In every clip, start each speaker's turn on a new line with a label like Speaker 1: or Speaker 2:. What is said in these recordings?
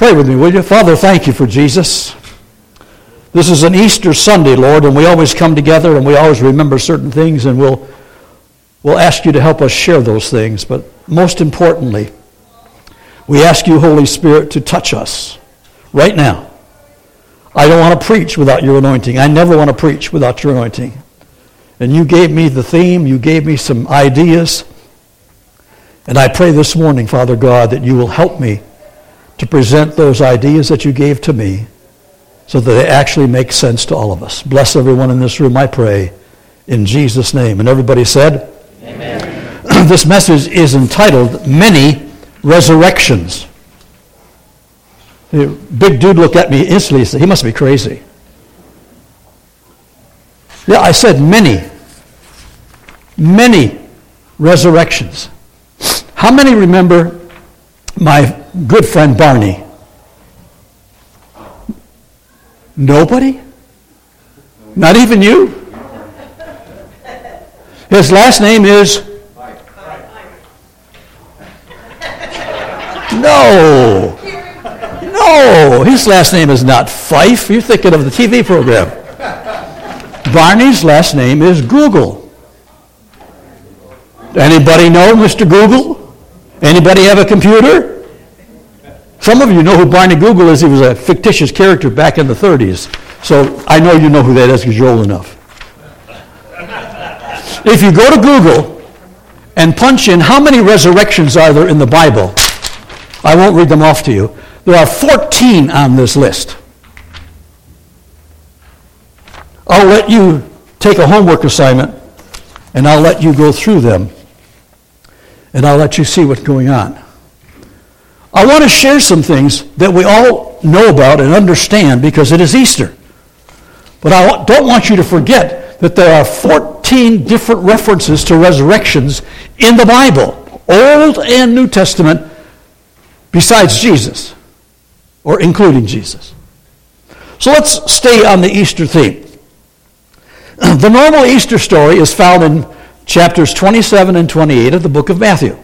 Speaker 1: Pray with me, will you? Father, thank you for Jesus. This is an Easter Sunday, Lord, and we always come together and we always remember certain things, and we'll, we'll ask you to help us share those things. But most importantly, we ask you, Holy Spirit, to touch us right now. I don't want to preach without your anointing. I never want to preach without your anointing. And you gave me the theme, you gave me some ideas. And I pray this morning, Father God, that you will help me to present those ideas that you gave to me so that they actually make sense to all of us. Bless everyone in this room, I pray, in Jesus' name. And everybody said, Amen. this message is entitled Many Resurrections. The big dude looked at me instantly and said, He must be crazy. Yeah, I said many. Many resurrections. How many remember my good friend Barney? Nobody? Not even you? His last name is? No. No. His last name is not Fife. You're thinking of the TV program. Barney's last name is Google. Anybody know Mr. Google? Anybody have a computer? Some of you know who Barney Google is. He was a fictitious character back in the 30s. So I know you know who that is because you're old enough. if you go to Google and punch in how many resurrections are there in the Bible, I won't read them off to you. There are 14 on this list. I'll let you take a homework assignment and I'll let you go through them and I'll let you see what's going on. I want to share some things that we all know about and understand because it is Easter. But I don't want you to forget that there are 14 different references to resurrections in the Bible, Old and New Testament, besides Jesus, or including Jesus. So let's stay on the Easter theme. The normal Easter story is found in chapters 27 and 28 of the book of Matthew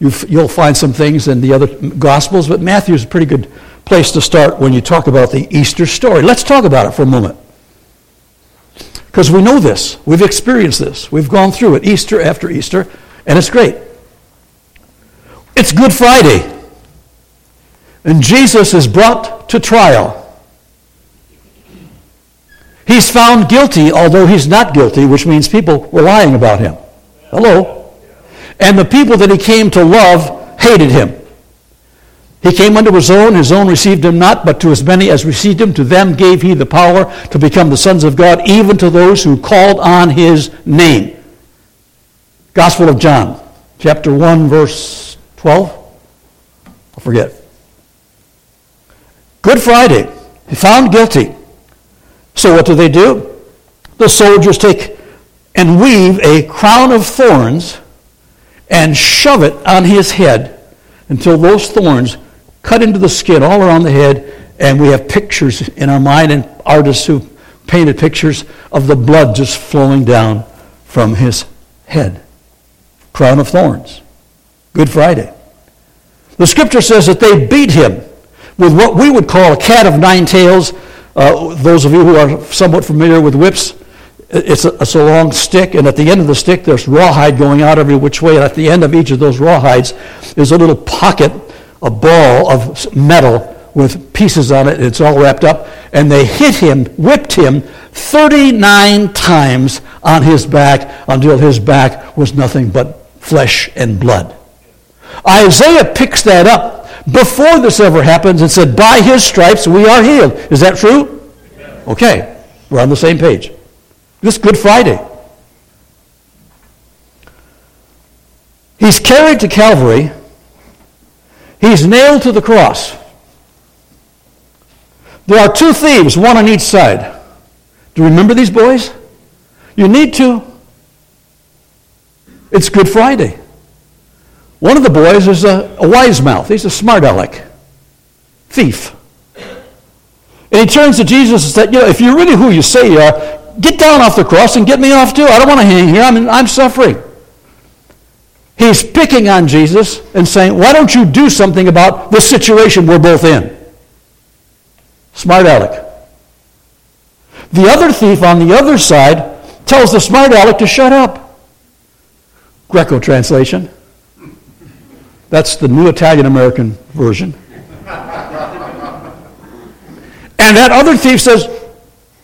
Speaker 1: you will find some things in the other Gospels, but Matthew is a pretty good place to start when you talk about the Easter story. Let's talk about it for a moment. Because we know this. We've experienced this. We've gone through it Easter after Easter, and it's great. It's Good Friday, and Jesus is brought to trial. He's found guilty, although he's not guilty, which means people were lying about him. Hello? And the people that he came to love hated him. He came unto his own, his own received him not, but to as many as received him, to them gave he the power to become the sons of God, even to those who called on his name. Gospel of John, chapter 1, verse 12. I forget. Good Friday. He found guilty. So what do they do? The soldiers take and weave a crown of thorns and shove it on his head until those thorns cut into the skin all around the head. And we have pictures in our mind and artists who painted pictures of the blood just flowing down from his head. Crown of thorns. Good Friday. The scripture says that they beat him with what we would call a cat of nine tails. Uh, those of you who are somewhat familiar with whips, it's a, it's a long stick, and at the end of the stick, there's rawhide going out every which way. And at the end of each of those rawhides is a little pocket, a ball of metal with pieces on it. It's all wrapped up. And they hit him, whipped him 39 times on his back until his back was nothing but flesh and blood. Isaiah picks that up before this ever happens and said, By his stripes we are healed. Is that true? Okay, we're on the same page. This Good Friday. He's carried to Calvary. He's nailed to the cross. There are two thieves, one on each side. Do you remember these boys? You need to. It's Good Friday. One of the boys is a, a wise mouth. He's a smart aleck. Thief. And he turns to Jesus and said, You know, if you're really who you say you are, get down off the cross and get me off too. I don't want to hang here. I'm, I'm suffering. He's picking on Jesus and saying, Why don't you do something about the situation we're both in? Smart aleck. The other thief on the other side tells the smart aleck to shut up. Greco translation. That's the new Italian American version. and that other thief says,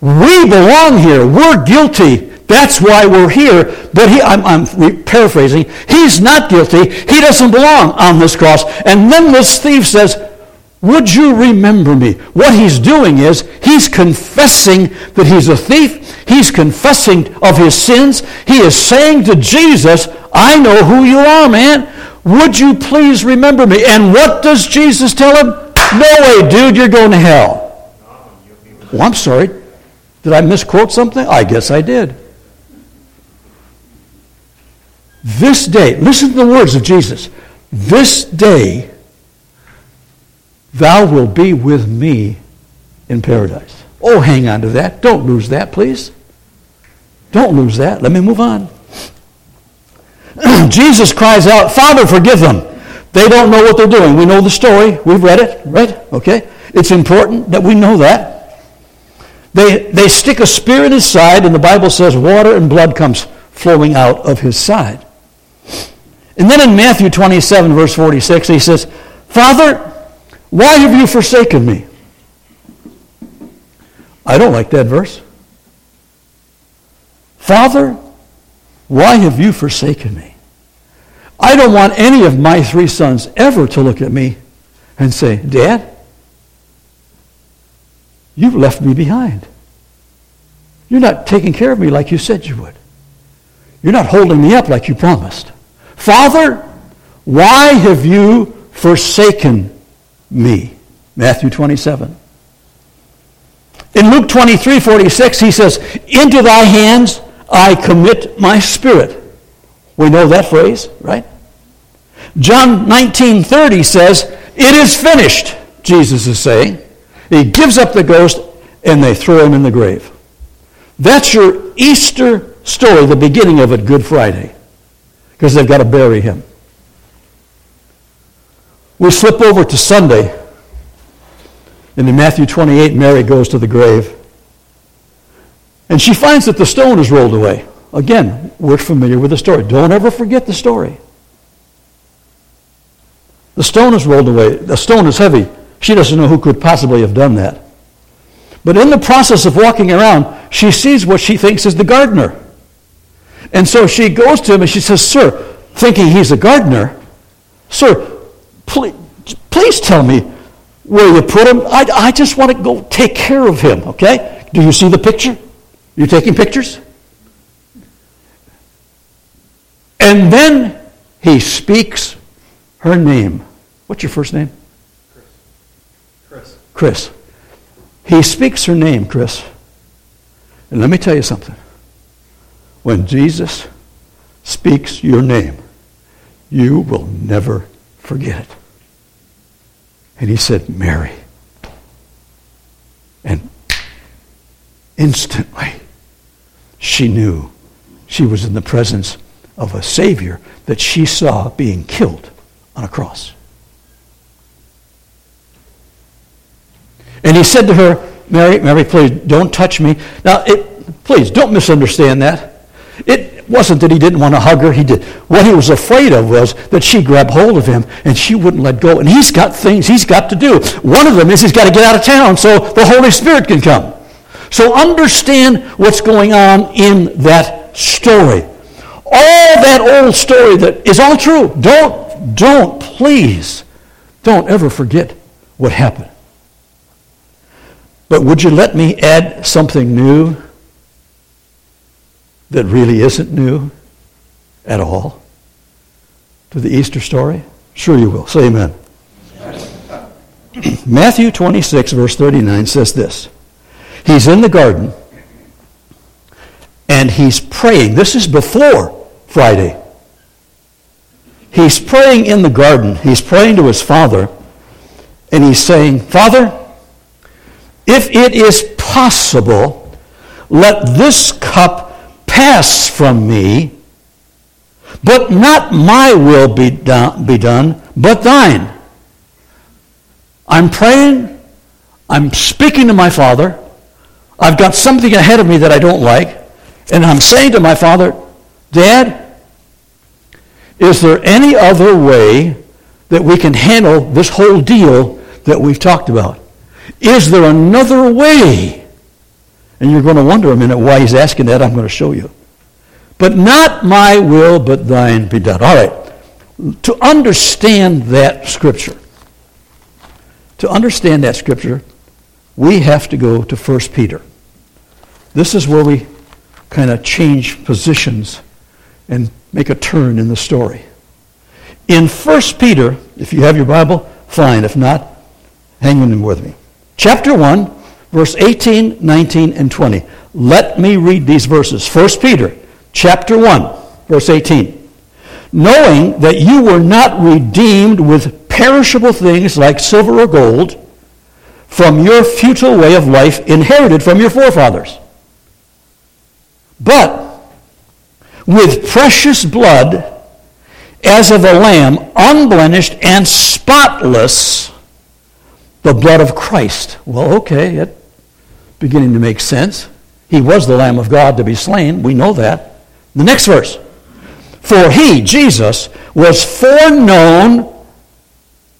Speaker 1: We belong here. We're guilty. That's why we're here. But he, I'm, I'm paraphrasing, he's not guilty. He doesn't belong on this cross. And then this thief says, would you remember me? What he's doing is he's confessing that he's a thief. He's confessing of his sins. He is saying to Jesus, I know who you are, man. Would you please remember me? And what does Jesus tell him? No way, dude, you're going to hell. Well, I'm sorry. Did I misquote something? I guess I did. This day, listen to the words of Jesus. This day, thou wilt be with me in paradise. Oh, hang on to that. Don't lose that, please. Don't lose that. Let me move on. Jesus cries out, Father, forgive them. They don't know what they're doing. We know the story. We've read it, right? Okay? It's important that we know that. They, they stick a spear in his side, and the Bible says water and blood comes flowing out of his side. And then in Matthew 27, verse 46, he says, Father, why have you forsaken me? I don't like that verse. Father, why have you forsaken me? I don't want any of my three sons ever to look at me and say, Dad, you've left me behind. You're not taking care of me like you said you would. You're not holding me up like you promised. Father, why have you forsaken me? Matthew 27. In Luke 23, 46, he says, Into thy hands I commit my spirit. We know that phrase, right? John 19, 30 says, It is finished, Jesus is saying. He gives up the ghost and they throw him in the grave. That's your Easter story, the beginning of it, Good Friday because they've got to bury him. We slip over to Sunday. And in Matthew 28, Mary goes to the grave. And she finds that the stone is rolled away. Again, we're familiar with the story. Don't ever forget the story. The stone is rolled away. The stone is heavy. She doesn't know who could possibly have done that. But in the process of walking around, she sees what she thinks is the gardener. And so she goes to him and she says, Sir, thinking he's a gardener, Sir, please, please tell me where you put him. I, I just want to go take care of him, okay? Do you see the picture? You taking pictures? And then he speaks her name. What's your first name?
Speaker 2: Chris.
Speaker 1: He speaks her name, Chris. And let me tell you something when Jesus speaks your name, you will never forget it. And he said, Mary. And instantly, she knew she was in the presence of a Savior that she saw being killed on a cross. And he said to her, Mary, Mary, please don't touch me. Now, it, please don't misunderstand that. It wasn't that he didn't want to hug her. He did. What he was afraid of was that she grabbed hold of him and she wouldn't let go. And he's got things he's got to do. One of them is he's got to get out of town so the Holy Spirit can come. So understand what's going on in that story. All that old story that is all true. Don't, don't, please, don't ever forget what happened. But would you let me add something new that really isn't new at all to the Easter story? Sure you will. Say amen. Matthew 26, verse 39 says this He's in the garden and he's praying. This is before Friday. He's praying in the garden. He's praying to his Father and he's saying, Father, if it is possible, let this cup pass from me, but not my will be done, be done, but thine. I'm praying. I'm speaking to my father. I've got something ahead of me that I don't like. And I'm saying to my father, Dad, is there any other way that we can handle this whole deal that we've talked about? Is there another way? And you're going to wonder a minute why he's asking that. I'm going to show you. But not my will, but thine be done. All right. To understand that scripture, to understand that scripture, we have to go to 1 Peter. This is where we kind of change positions and make a turn in the story. In 1 Peter, if you have your Bible, fine. If not, hang in with me. Chapter 1, verse 18, 19, and 20. Let me read these verses. 1 Peter, chapter 1, verse 18. Knowing that you were not redeemed with perishable things like silver or gold from your futile way of life inherited from your forefathers, but with precious blood as of a lamb, unblemished and spotless, the blood of Christ. Well, okay, it beginning to make sense. He was the Lamb of God to be slain. We know that. The next verse. For he, Jesus, was foreknown.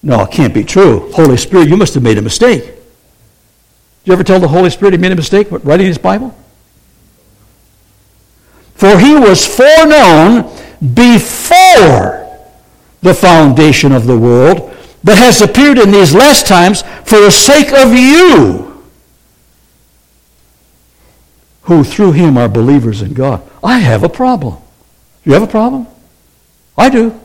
Speaker 1: No, it can't be true. Holy Spirit, you must have made a mistake. Did you ever tell the Holy Spirit he made a mistake writing his Bible? For he was foreknown before the foundation of the world, but has appeared in these last times for the sake of you, who through him are believers in God. I have a problem. You have a problem? I do.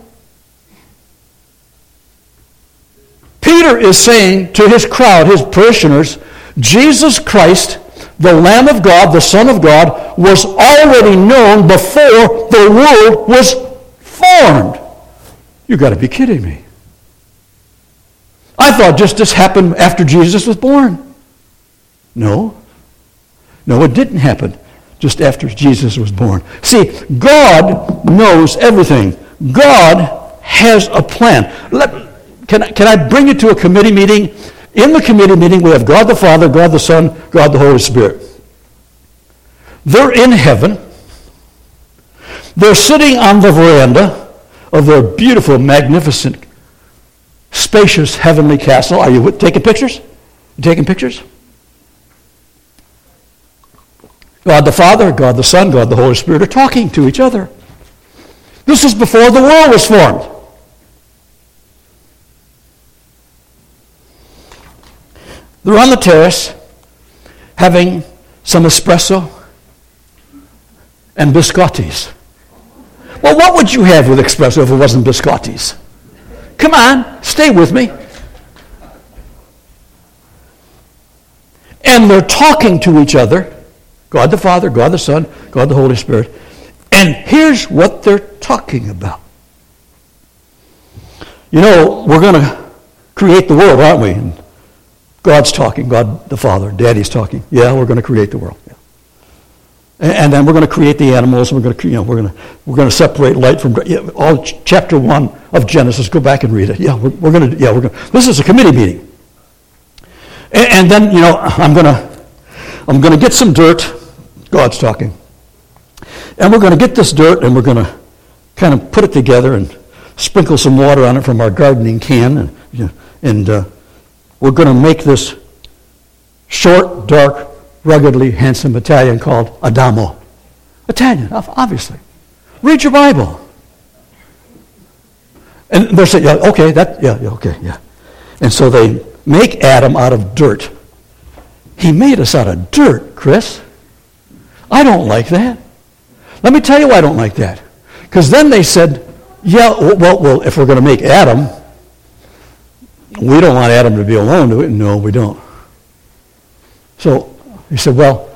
Speaker 1: Peter is saying to his crowd, his parishioners, Jesus Christ the Lamb of God, the Son of God, was already known before the world was formed. You've got to be kidding me. I thought just this happened after Jesus was born. No. No, it didn't happen just after Jesus was born. See, God knows everything. God has a plan. Let, can, I, can I bring you to a committee meeting in the committee meeting, we have God the Father, God the Son, God the Holy Spirit. They're in heaven. They're sitting on the veranda of their beautiful, magnificent, spacious heavenly castle. Are you taking pictures? You taking pictures? God the Father, God the Son, God the Holy Spirit are talking to each other. This is before the world was formed. They're on the terrace having some espresso and biscottis. Well, what would you have with espresso if it wasn't biscottis? Come on, stay with me. And they're talking to each other God the Father, God the Son, God the Holy Spirit. And here's what they're talking about. You know, we're going to create the world, aren't we? And God's talking, God the Father, Daddy's talking. Yeah, we're going to create the world. And, then we're going to create the animals. We're going to, you know, we're going to, we're going to separate light from all chapter one of Genesis. Go back and read it. Yeah, we're, we're going to. Yeah, we're going. This is a committee meeting. And, and then you know, I'm going to, I'm going to get some dirt. God's talking. And we're going to get this dirt and we're going to kind of put it together and sprinkle some water on it from our gardening can and, you know, and uh, we're going to make this short, dark, ruggedly handsome Italian called Adamo. Italian, obviously. Read your Bible. And they're saying, yeah, okay, that, yeah, yeah, okay, yeah. And so they make Adam out of dirt. He made us out of dirt, Chris. I don't like that. Let me tell you why I don't like that. Because then they said, yeah, well, well, if we're going to make Adam, we don't want Adam to be alone, do we? No, we don't. So he said, well,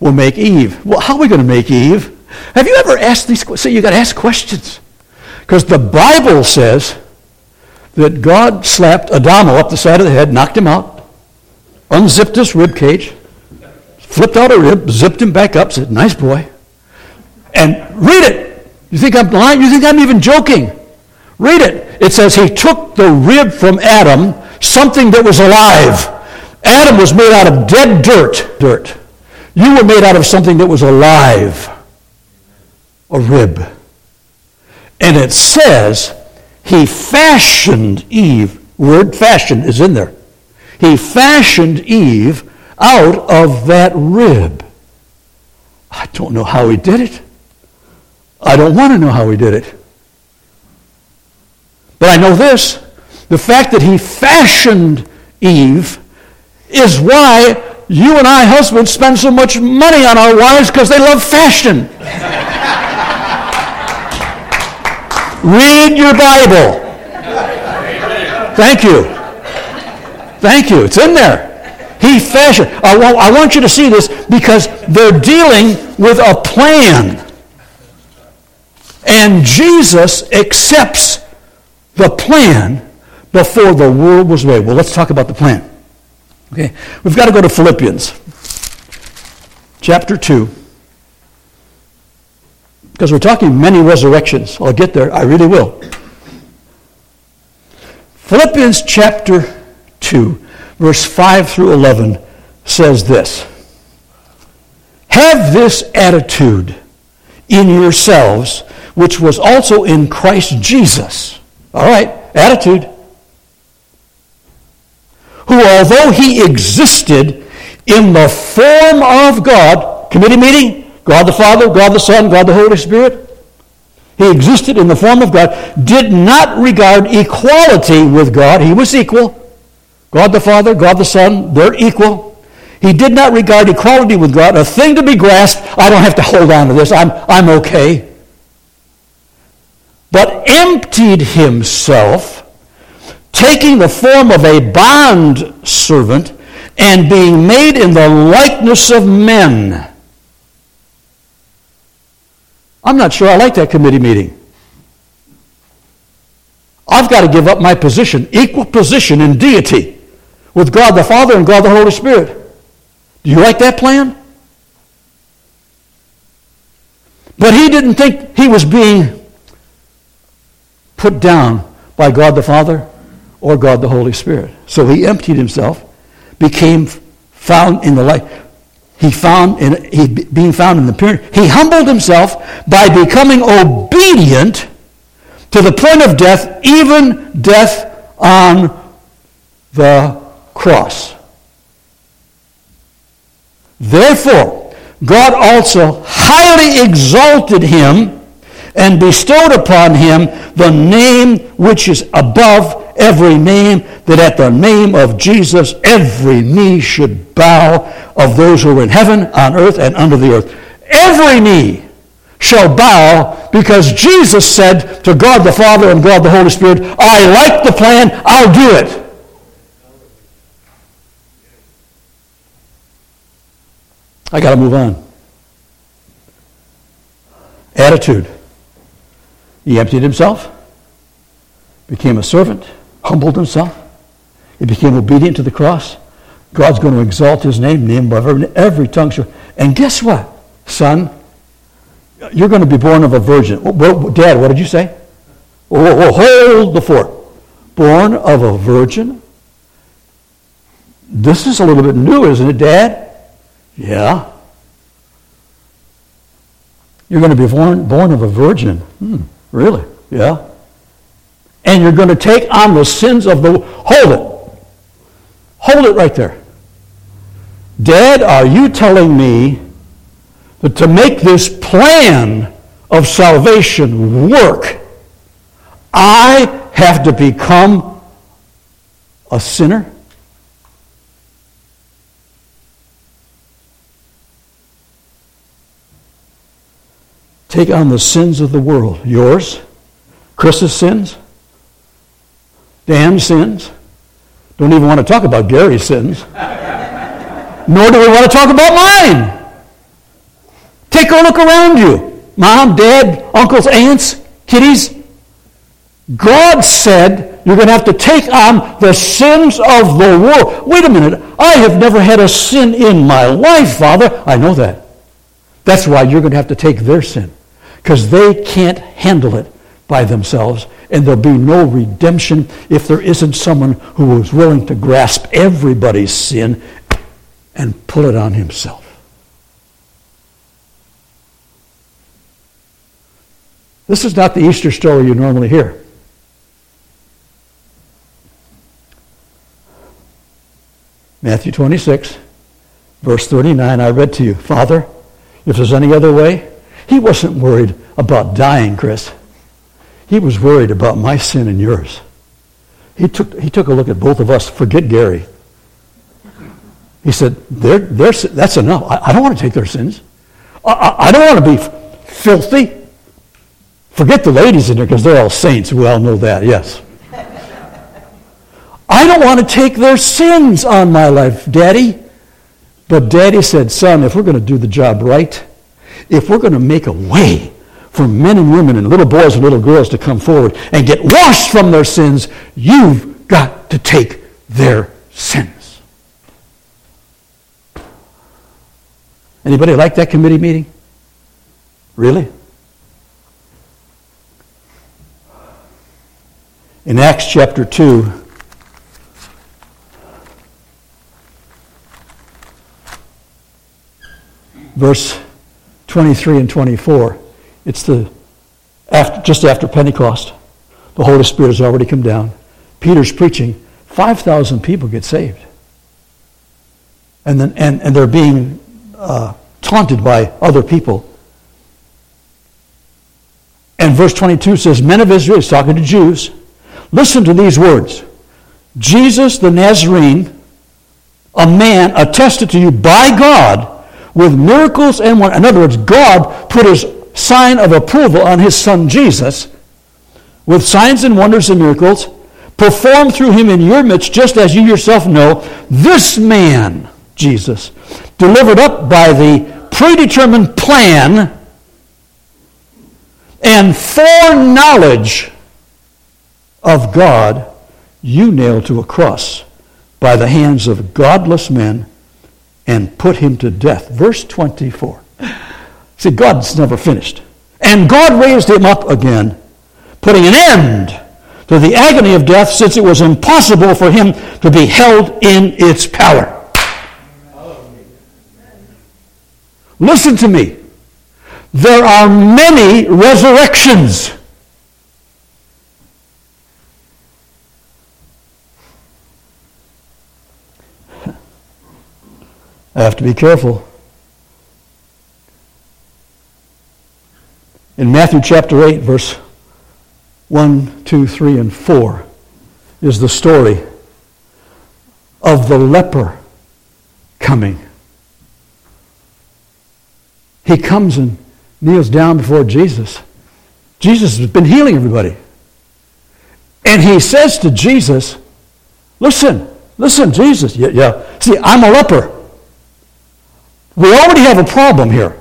Speaker 1: we'll make Eve. Well, how are we going to make Eve? Have you ever asked these questions? So you got to ask questions. Because the Bible says that God slapped Adamo up the side of the head, knocked him out, unzipped his rib cage, flipped out a rib, zipped him back up, said, nice boy. And read it. You think I'm lying? You think I'm even joking? Read it. It says he took the rib from Adam, something that was alive, Adam was made out of dead dirt. Dirt. You were made out of something that was alive. A rib. And it says he fashioned Eve. Word fashioned is in there. He fashioned Eve out of that rib. I don't know how he did it. I don't want to know how he did it. But I know this the fact that he fashioned Eve is why you and I, husbands, spend so much money on our wives because they love fashion. Read your Bible. Thank you. Thank you. It's in there. He fashioned. I want, I want you to see this because they're dealing with a plan. And Jesus accepts the plan before the world was made. Well, let's talk about the plan. Okay, we've got to go to Philippians chapter 2. Because we're talking many resurrections. I'll get there, I really will. Philippians chapter 2, verse 5 through 11 says this Have this attitude in yourselves, which was also in Christ Jesus. All right, attitude who, although he existed in the form of God, committee meeting, God the Father, God the Son, God the Holy Spirit, he existed in the form of God, did not regard equality with God. He was equal. God the Father, God the Son, they're equal. He did not regard equality with God a thing to be grasped. I don't have to hold on to this. I'm, I'm okay. But emptied himself taking the form of a bond servant and being made in the likeness of men. I'm not sure I like that committee meeting. I've got to give up my position, equal position in deity with God the Father and God the Holy Spirit. Do you like that plan? But he didn't think he was being put down by God the Father or God the Holy Spirit. So he emptied himself, became found in the light. He found in he being found in the pyramid. He humbled himself by becoming obedient to the point of death, even death on the cross. Therefore, God also highly exalted him and bestowed upon him the name which is above every name, that at the name of Jesus every knee should bow of those who are in heaven, on earth, and under the earth. Every knee shall bow because Jesus said to God the Father and God the Holy Spirit, I like the plan, I'll do it. I got to move on. Attitude. He emptied himself, became a servant, humbled himself. He became obedient to the cross. God's going to exalt his name, name above every, every tongue. Shall. And guess what, son? You're going to be born of a virgin. Dad, what did you say? Oh, hold the fort. Born of a virgin? This is a little bit new, isn't it, Dad? Yeah. You're going to be born, born of a virgin. Hmm, really? Yeah and you're going to take on the sins of the hold it. Hold it right there. Dad are you telling me that to make this plan of salvation work i have to become a sinner? Take on the sins of the world. Yours? Chris's sins Dan's sins. Don't even want to talk about Gary's sins. Nor do we want to talk about mine. Take a look around you. Mom, dad, uncles, aunts, kiddies. God said you're going to have to take on the sins of the world. Wait a minute. I have never had a sin in my life, Father. I know that. That's why you're going to have to take their sin. Because they can't handle it. By themselves, and there'll be no redemption if there isn't someone who is willing to grasp everybody's sin and pull it on himself. This is not the Easter story you normally hear. Matthew 26, verse 39, I read to you, Father, if there's any other way, he wasn't worried about dying, Chris. He was worried about my sin and yours. He took, he took a look at both of us. Forget Gary. He said, they're, they're, that's enough. I, I, don't want to take their sins. I, I, I don't want to be filthy. Forget the ladies in there because they're all saints. We all know that, yes. I don't want to take their sins on my life, Daddy. But Daddy said, Son, if we're going to do the job right, if we're going to make a way for men and women and little boys and little girls to come forward and get washed from their sins, you've got to take their sins. Anybody like that committee meeting? Really? In Acts chapter 2, verse 23 and 24. It's the after, just after Pentecost. The Holy Spirit has already come down. Peter's preaching. 5,000 people get saved. And, then, and, and they're being uh, taunted by other people. And verse 22 says, Men of Israel, he's talking to Jews, listen to these words. Jesus the Nazarene, a man attested to you by God with miracles and wonders. In other words, God put his sign of approval on his son Jesus with signs and wonders and miracles performed through him in your midst, just as you yourself know, this man, Jesus, delivered up by the predetermined plan and foreknowledge of God, you nailed to a cross by the hands of godless men and put him to death. Verse 24. See, God's never finished. And God raised him up again, putting an end to the agony of death, since it was impossible for him to be held in its power. Listen to me. There are many resurrections. I have to be careful. In Matthew chapter 8, verse 1, 2, 3, and 4 is the story of the leper coming. He comes and kneels down before Jesus. Jesus has been healing everybody. And he says to Jesus, Listen, listen, Jesus. Yeah, yeah. See, I'm a leper. We already have a problem here,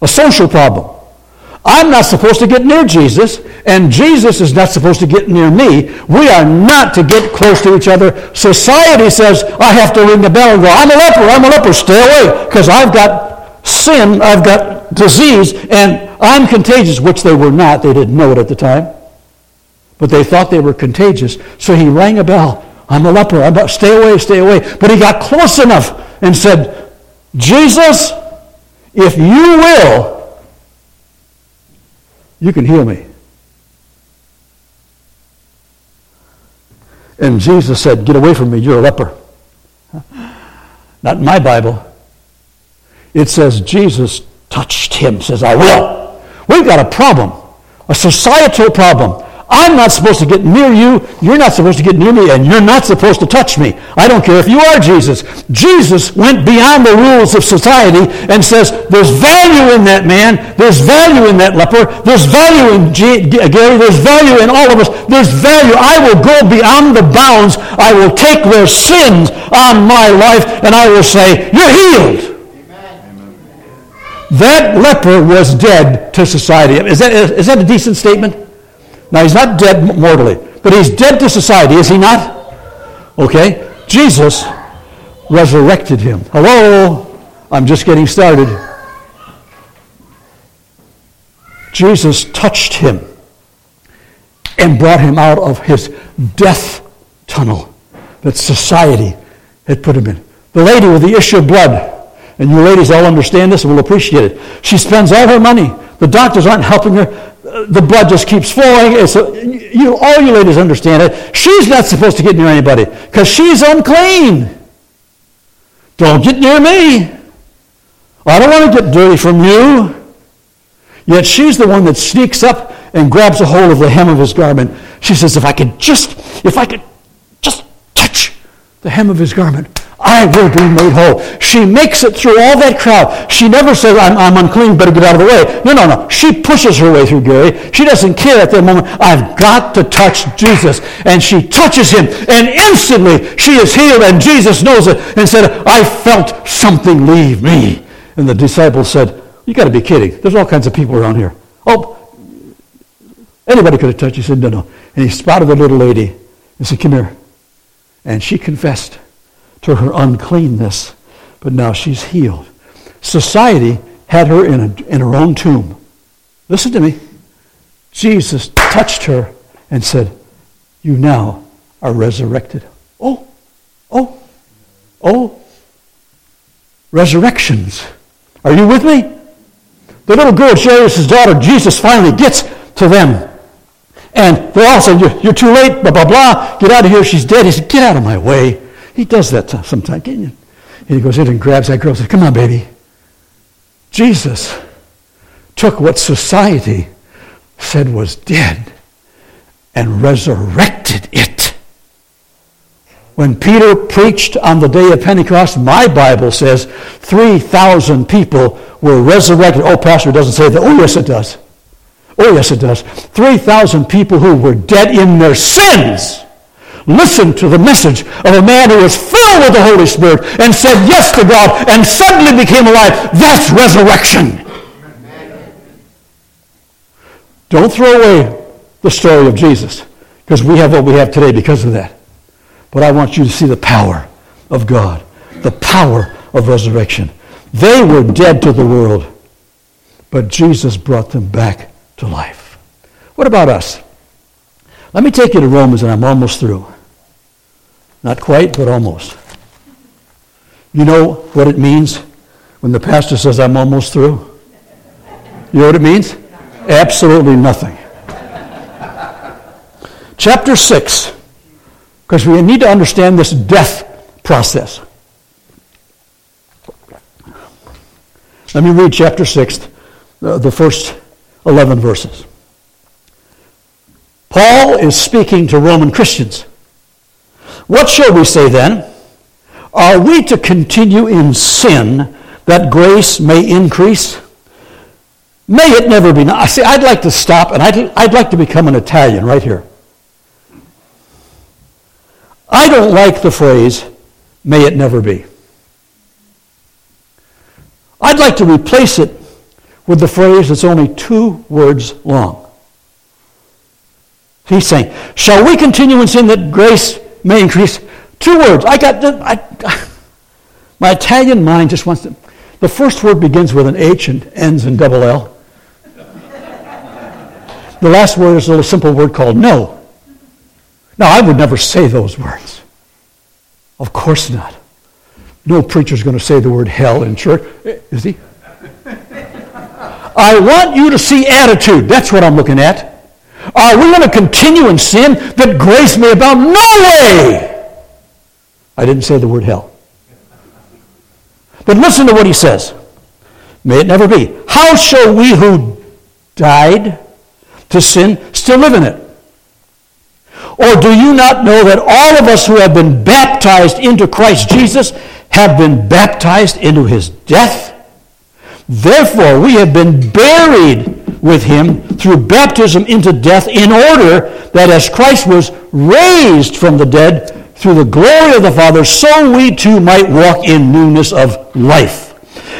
Speaker 1: a social problem. I'm not supposed to get near Jesus, and Jesus is not supposed to get near me. We are not to get close to each other. Society says, I have to ring the bell and go, I'm a leper, I'm a leper, stay away, because I've got sin, I've got disease, and I'm contagious, which they were not. They didn't know it at the time. But they thought they were contagious. So he rang a bell. I'm a leper. I'm a, stay away, stay away. But he got close enough and said, Jesus, if you will, you can heal me. And Jesus said, Get away from me, you're a leper. Not in my Bible. It says Jesus touched him, says, I will. We've got a problem, a societal problem. I'm not supposed to get near you. You're not supposed to get near me, and you're not supposed to touch me. I don't care if you are Jesus. Jesus went beyond the rules of society and says, There's value in that man. There's value in that leper. There's value in G- Gary. There's value in all of us. There's value. I will go beyond the bounds. I will take their sins on my life, and I will say, You're healed. That leper was dead to society. Is that, is that a decent statement? Now, he's not dead mortally, but he's dead to society, is he not? Okay? Jesus resurrected him. Hello? I'm just getting started. Jesus touched him. and brought him out of his death tunnel that society had put him in. The lady with the issue of blood, and you ladies all understand this and will appreciate it. She spends all her money. The doctors aren't helping her. The blood just keeps flowing. It's a, you, all you ladies understand it. She's not supposed to get near anybody because she's unclean. Don't get near me. I don't want to get dirty from you. Yet she's the one that sneaks up and grabs a hold of the hem of his garment. She says, If I could just, if I could just touch the hem of his garment, I will be made whole. She makes it through all that crowd. She never says, I'm, I'm unclean, better get out of the way. No, no, no. She pushes her way through Gary. She doesn't care at that moment. I've got to touch Jesus. And she touches him, and instantly she is healed, and Jesus knows it and said, I felt something leave me. And the disciples said, You got to be kidding. There's all kinds of people around here. Oh, anybody could have touched. He said, No, no. And he spotted the little lady and said, Come here. And she confessed to her uncleanness, but now she's healed. Society had her in, a, in her own tomb. Listen to me. Jesus touched her and said, You now are resurrected. Oh, oh, oh. Resurrections. Are you with me? The little girl, Jairus' daughter, Jesus finally gets to them. And they're all saying, you're too late, blah, blah, blah. Get out of here. She's dead. He said, Get out of my way. He does that sometimes. And he goes in and grabs that girl and says, Come on, baby. Jesus took what society said was dead and resurrected it. When Peter preached on the day of Pentecost, my Bible says 3,000 people were resurrected. Oh, Pastor, doesn't say that. Oh, yes, it does. Oh, yes, it does. 3,000 people who were dead in their sins listened to the message of a man who was filled with the Holy Spirit and said yes to God and suddenly became alive. That's resurrection. Don't throw away the story of Jesus because we have what we have today because of that. But I want you to see the power of God, the power of resurrection. They were dead to the world, but Jesus brought them back to life. What about us? Let me take you to Romans, and I'm almost through. Not quite, but almost. You know what it means when the pastor says, I'm almost through? You know what it means? Absolutely nothing. Chapter 6, because we need to understand this death process. Let me read chapter 6, the first 11 verses. Paul is speaking to Roman Christians. What shall we say then? Are we to continue in sin that grace may increase? May it never be. I see, I'd like to stop and I'd, I'd like to become an Italian right here. I don't like the phrase, may it never be. I'd like to replace it with the phrase that's only two words long. He's saying, Shall we continue in sin that grace may increase. Two words. I got I, my Italian mind just wants to. The first word begins with an H and ends in double L. The last word is a little simple word called no. Now, I would never say those words. Of course not. No preacher's going to say the word hell in church, eh, is he? I want you to see attitude. That's what I'm looking at. Are we going to continue in sin that grace may abound? No way! I didn't say the word hell. But listen to what he says. May it never be. How shall we who died to sin still live in it? Or do you not know that all of us who have been baptized into Christ Jesus have been baptized into his death? Therefore, we have been buried with him through baptism into death, in order that as Christ was raised from the dead through the glory of the Father, so we too might walk in newness of life.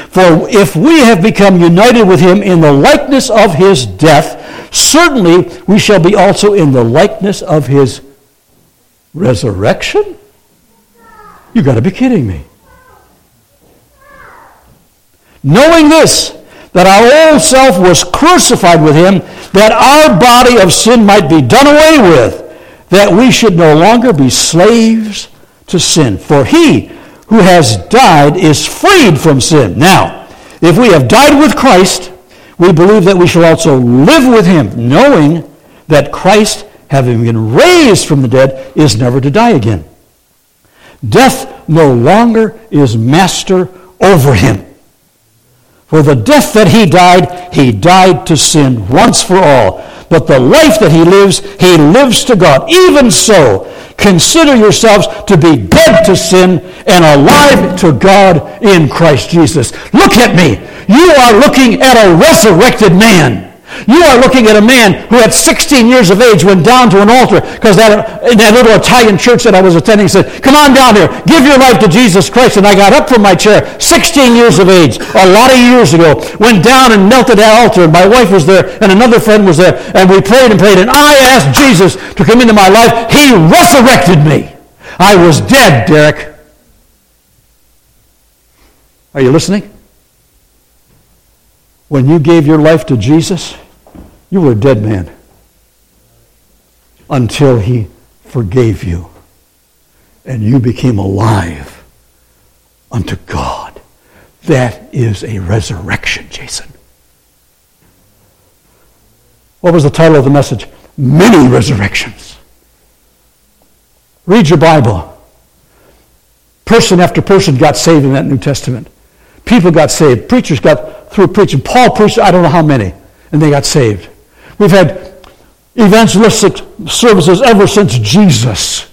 Speaker 1: For if we have become united with him in the likeness of his death, certainly we shall be also in the likeness of his resurrection? You got to be kidding me. Knowing this, that our old self was crucified with him, that our body of sin might be done away with, that we should no longer be slaves to sin. For he who has died is freed from sin. Now, if we have died with Christ, we believe that we shall also live with him, knowing that Christ, having been raised from the dead, is never to die again. Death no longer is master over him. For the death that he died, he died to sin once for all. But the life that he lives, he lives to God. Even so, consider yourselves to be dead to sin and alive to God in Christ Jesus. Look at me. You are looking at a resurrected man. You are looking at a man who at 16 years of age went down to an altar because that, in that little Italian church that I was attending said, come on down here, give your life to Jesus Christ. And I got up from my chair, 16 years of age, a lot of years ago, went down and knelt at that altar. And my wife was there and another friend was there. And we prayed and prayed. And I asked Jesus to come into my life. He resurrected me. I was dead, Derek. Are you listening? When you gave your life to Jesus, you were a dead man until he forgave you and you became alive unto God. That is a resurrection, Jason. What was the title of the message? Many resurrections. Read your Bible. Person after person got saved in that New Testament. People got saved. Preachers got through preaching. Paul preached, I don't know how many, and they got saved. We've had evangelistic services ever since Jesus.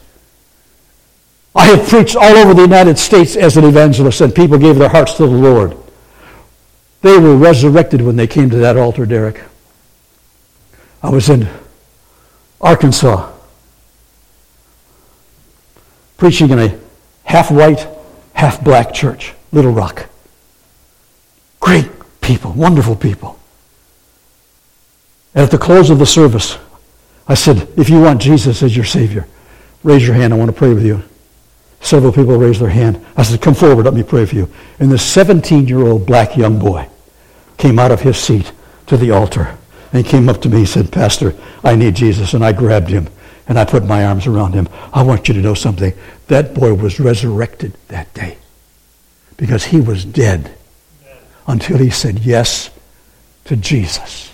Speaker 1: I have preached all over the United States as an evangelist, and people gave their hearts to the Lord. They were resurrected when they came to that altar, Derek. I was in Arkansas preaching in a half white, half black church, Little Rock. Great people, wonderful people. And at the close of the service, I said, if you want Jesus as your Savior, raise your hand. I want to pray with you. Several people raised their hand. I said, come forward. Let me pray for you. And this 17-year-old black young boy came out of his seat to the altar and came up to me and said, Pastor, I need Jesus. And I grabbed him and I put my arms around him. I want you to know something. That boy was resurrected that day because he was dead until he said yes to Jesus.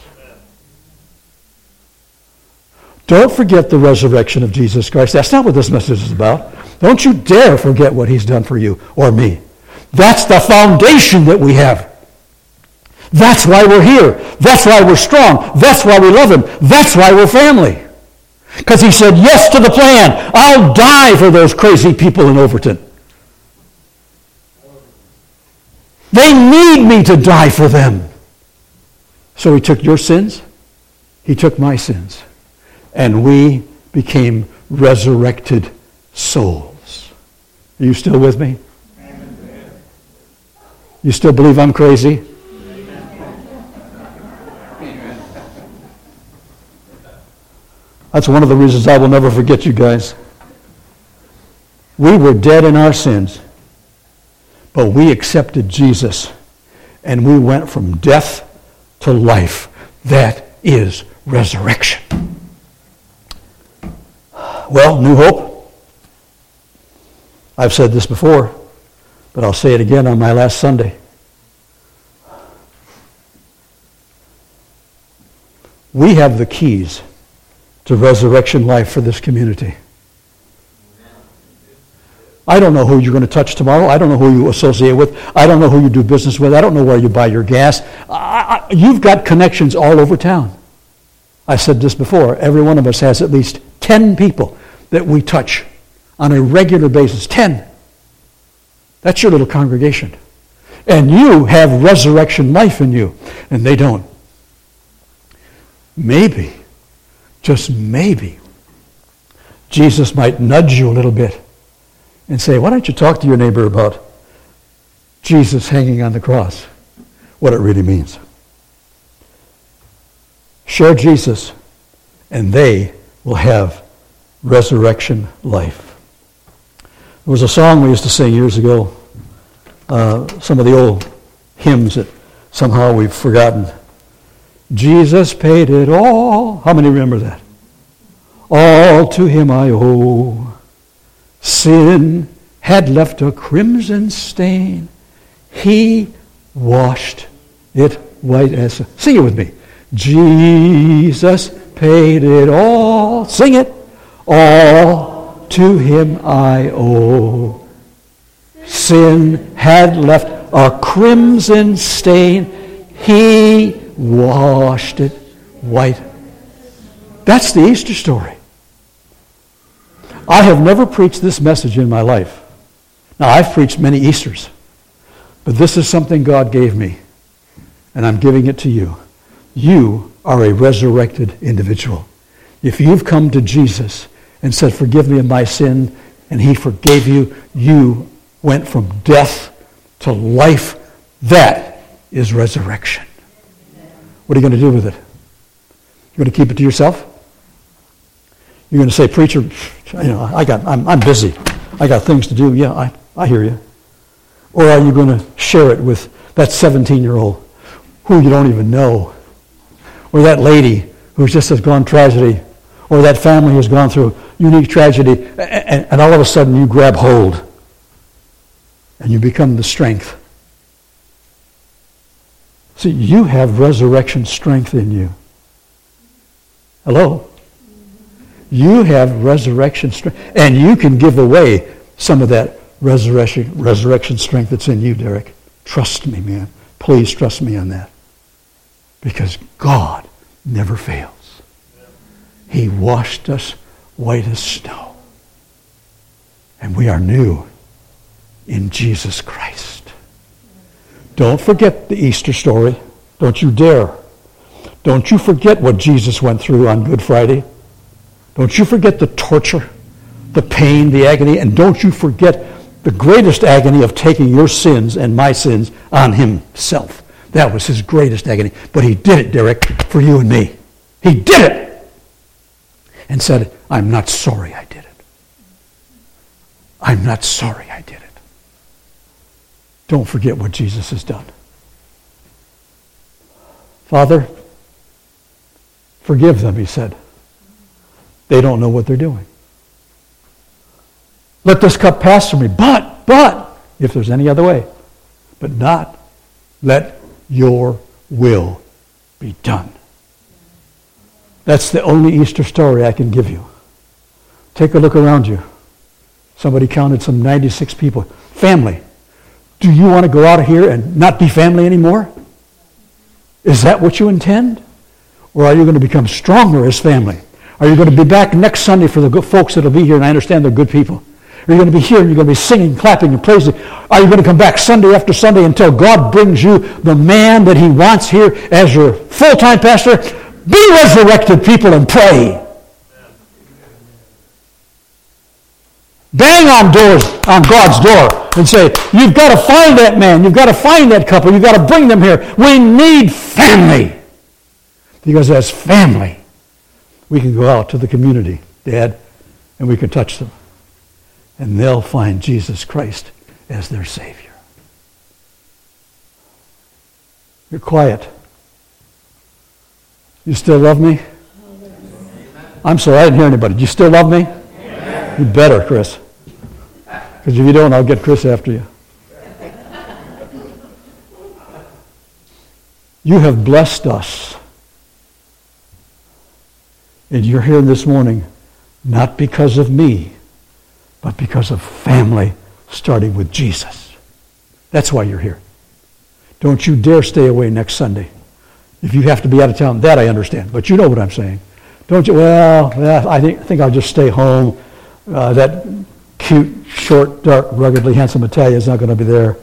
Speaker 1: Don't forget the resurrection of Jesus Christ. That's not what this message is about. Don't you dare forget what he's done for you or me. That's the foundation that we have. That's why we're here. That's why we're strong. That's why we love him. That's why we're family. Because he said yes to the plan. I'll die for those crazy people in Overton. They need me to die for them. So he took your sins. He took my sins and we became resurrected souls. Are you still with me? You still believe I'm crazy? That's one of the reasons I will never forget you guys. We were dead in our sins, but we accepted Jesus and we went from death to life. That is resurrection. Well, New Hope. I've said this before, but I'll say it again on my last Sunday. We have the keys to resurrection life for this community. I don't know who you're going to touch tomorrow. I don't know who you associate with. I don't know who you do business with. I don't know where you buy your gas. I, I, you've got connections all over town. I said this before. Every one of us has at least 10 people that we touch on a regular basis. 10. That's your little congregation. And you have resurrection life in you, and they don't. Maybe, just maybe, Jesus might nudge you a little bit and say, Why don't you talk to your neighbor about Jesus hanging on the cross? What it really means. Share Jesus, and they will have resurrection life. There was a song we used to sing years ago, uh, some of the old hymns that somehow we've forgotten. Jesus paid it all. How many remember that? All to him I owe. Sin had left a crimson stain. He washed it white as sing it with me. Jesus paid it all. Sing it. All to him I owe. Sin had left a crimson stain. He washed it white. That's the Easter story. I have never preached this message in my life. Now, I've preached many Easters, but this is something God gave me, and I'm giving it to you. You are a resurrected individual. If you've come to Jesus and said, Forgive me of my sin, and He forgave you, you went from death to life. That is resurrection. What are you going to do with it? You're going to keep it to yourself? You're going to say, Preacher, you know, I got, I'm, I'm busy. I got things to do. Yeah, I, I hear you. Or are you going to share it with that 17 year old who you don't even know? Or that lady who just has gone tragedy? Or that family who's gone through unique tragedy? And, and all of a sudden you grab hold and you become the strength. See, you have resurrection strength in you. Hello? You have resurrection strength. And you can give away some of that resurrection, resurrection strength that's in you, Derek. Trust me, man. Please trust me on that. Because God never fails. He washed us white as snow. And we are new in Jesus Christ. Don't forget the Easter story. Don't you dare. Don't you forget what Jesus went through on Good Friday. Don't you forget the torture, the pain, the agony, and don't you forget the greatest agony of taking your sins and my sins on himself. That was his greatest agony. But he did it, Derek, for you and me. He did it! And said, I'm not sorry I did it. I'm not sorry I did it. Don't forget what Jesus has done. Father, forgive them, he said. They don't know what they're doing. Let this cup pass from me, but, but, if there's any other way, but not let your will be done. That's the only Easter story I can give you. Take a look around you. Somebody counted some 96 people. Family. Do you want to go out of here and not be family anymore? Is that what you intend? Or are you going to become stronger as family? Are you going to be back next Sunday for the good folks that will be here? And I understand they're good people. Are you going to be here and you're going to be singing, clapping, and praising? Are you going to come back Sunday after Sunday until God brings you the man that he wants here as your full-time pastor? Be resurrected, people, and pray. Bang on doors, on God's door, and say, You've got to find that man. You've got to find that couple. You've got to bring them here. We need family. Because as family, we can go out to the community, Dad, and we can touch them. And they'll find Jesus Christ as their Savior. You're quiet. You still love me? I'm sorry, I didn't hear anybody. Do you still love me? You better, Chris. Because if you don't, I'll get Chris after you. You have blessed us and you're here this morning not because of me, but because of family, starting with Jesus. That's why you're here. Don't you dare stay away next Sunday. If you have to be out of town, that I understand. But you know what I'm saying. Don't you? Well, I think, think I'll just stay home. Uh, that cute, short, dark, ruggedly handsome Italian is not going to be there.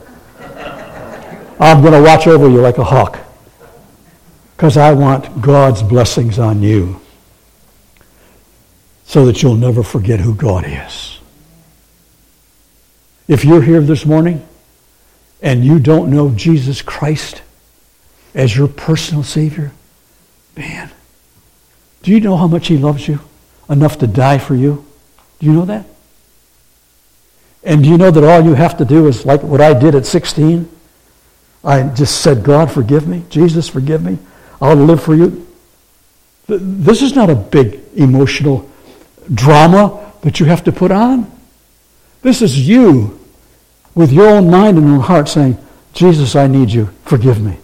Speaker 1: I'm going to watch over you like a hawk because I want God's blessings on you so that you'll never forget who God is. If you're here this morning and you don't know Jesus Christ as your personal Savior, man, do you know how much He loves you? Enough to die for you? Do you know that? And do you know that all you have to do is like what I did at 16? I just said, God, forgive me. Jesus, forgive me. I'll live for you. This is not a big emotional drama that you have to put on. This is you with your own mind and own heart saying, Jesus, I need you. Forgive me.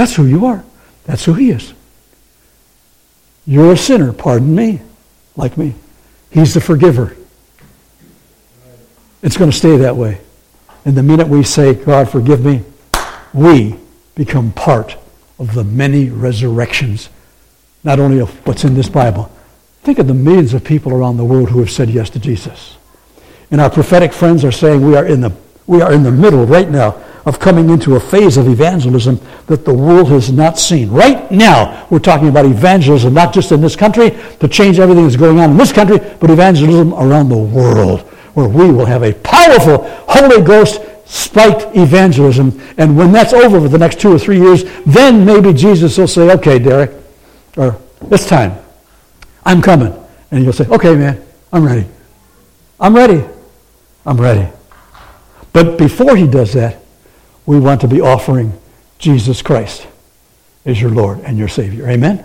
Speaker 1: That's who you are. That's who he is. You're a sinner. Pardon me. Like me. He's the forgiver. It's going to stay that way. And the minute we say, God, forgive me, we become part of the many resurrections, not only of what's in this Bible. Think of the millions of people around the world who have said yes to Jesus. And our prophetic friends are saying we are in the, we are in the middle right now of coming into a phase of evangelism that the world has not seen. Right now, we're talking about evangelism, not just in this country to change everything that's going on in this country, but evangelism around the world, where we will have a powerful Holy Ghost spiked evangelism. And when that's over for the next two or three years, then maybe Jesus will say, okay, Derek, or it's time. I'm coming. And you'll say, okay, man, I'm ready. I'm ready. I'm ready. But before he does that, we want to be offering Jesus Christ as your Lord and your Savior. Amen?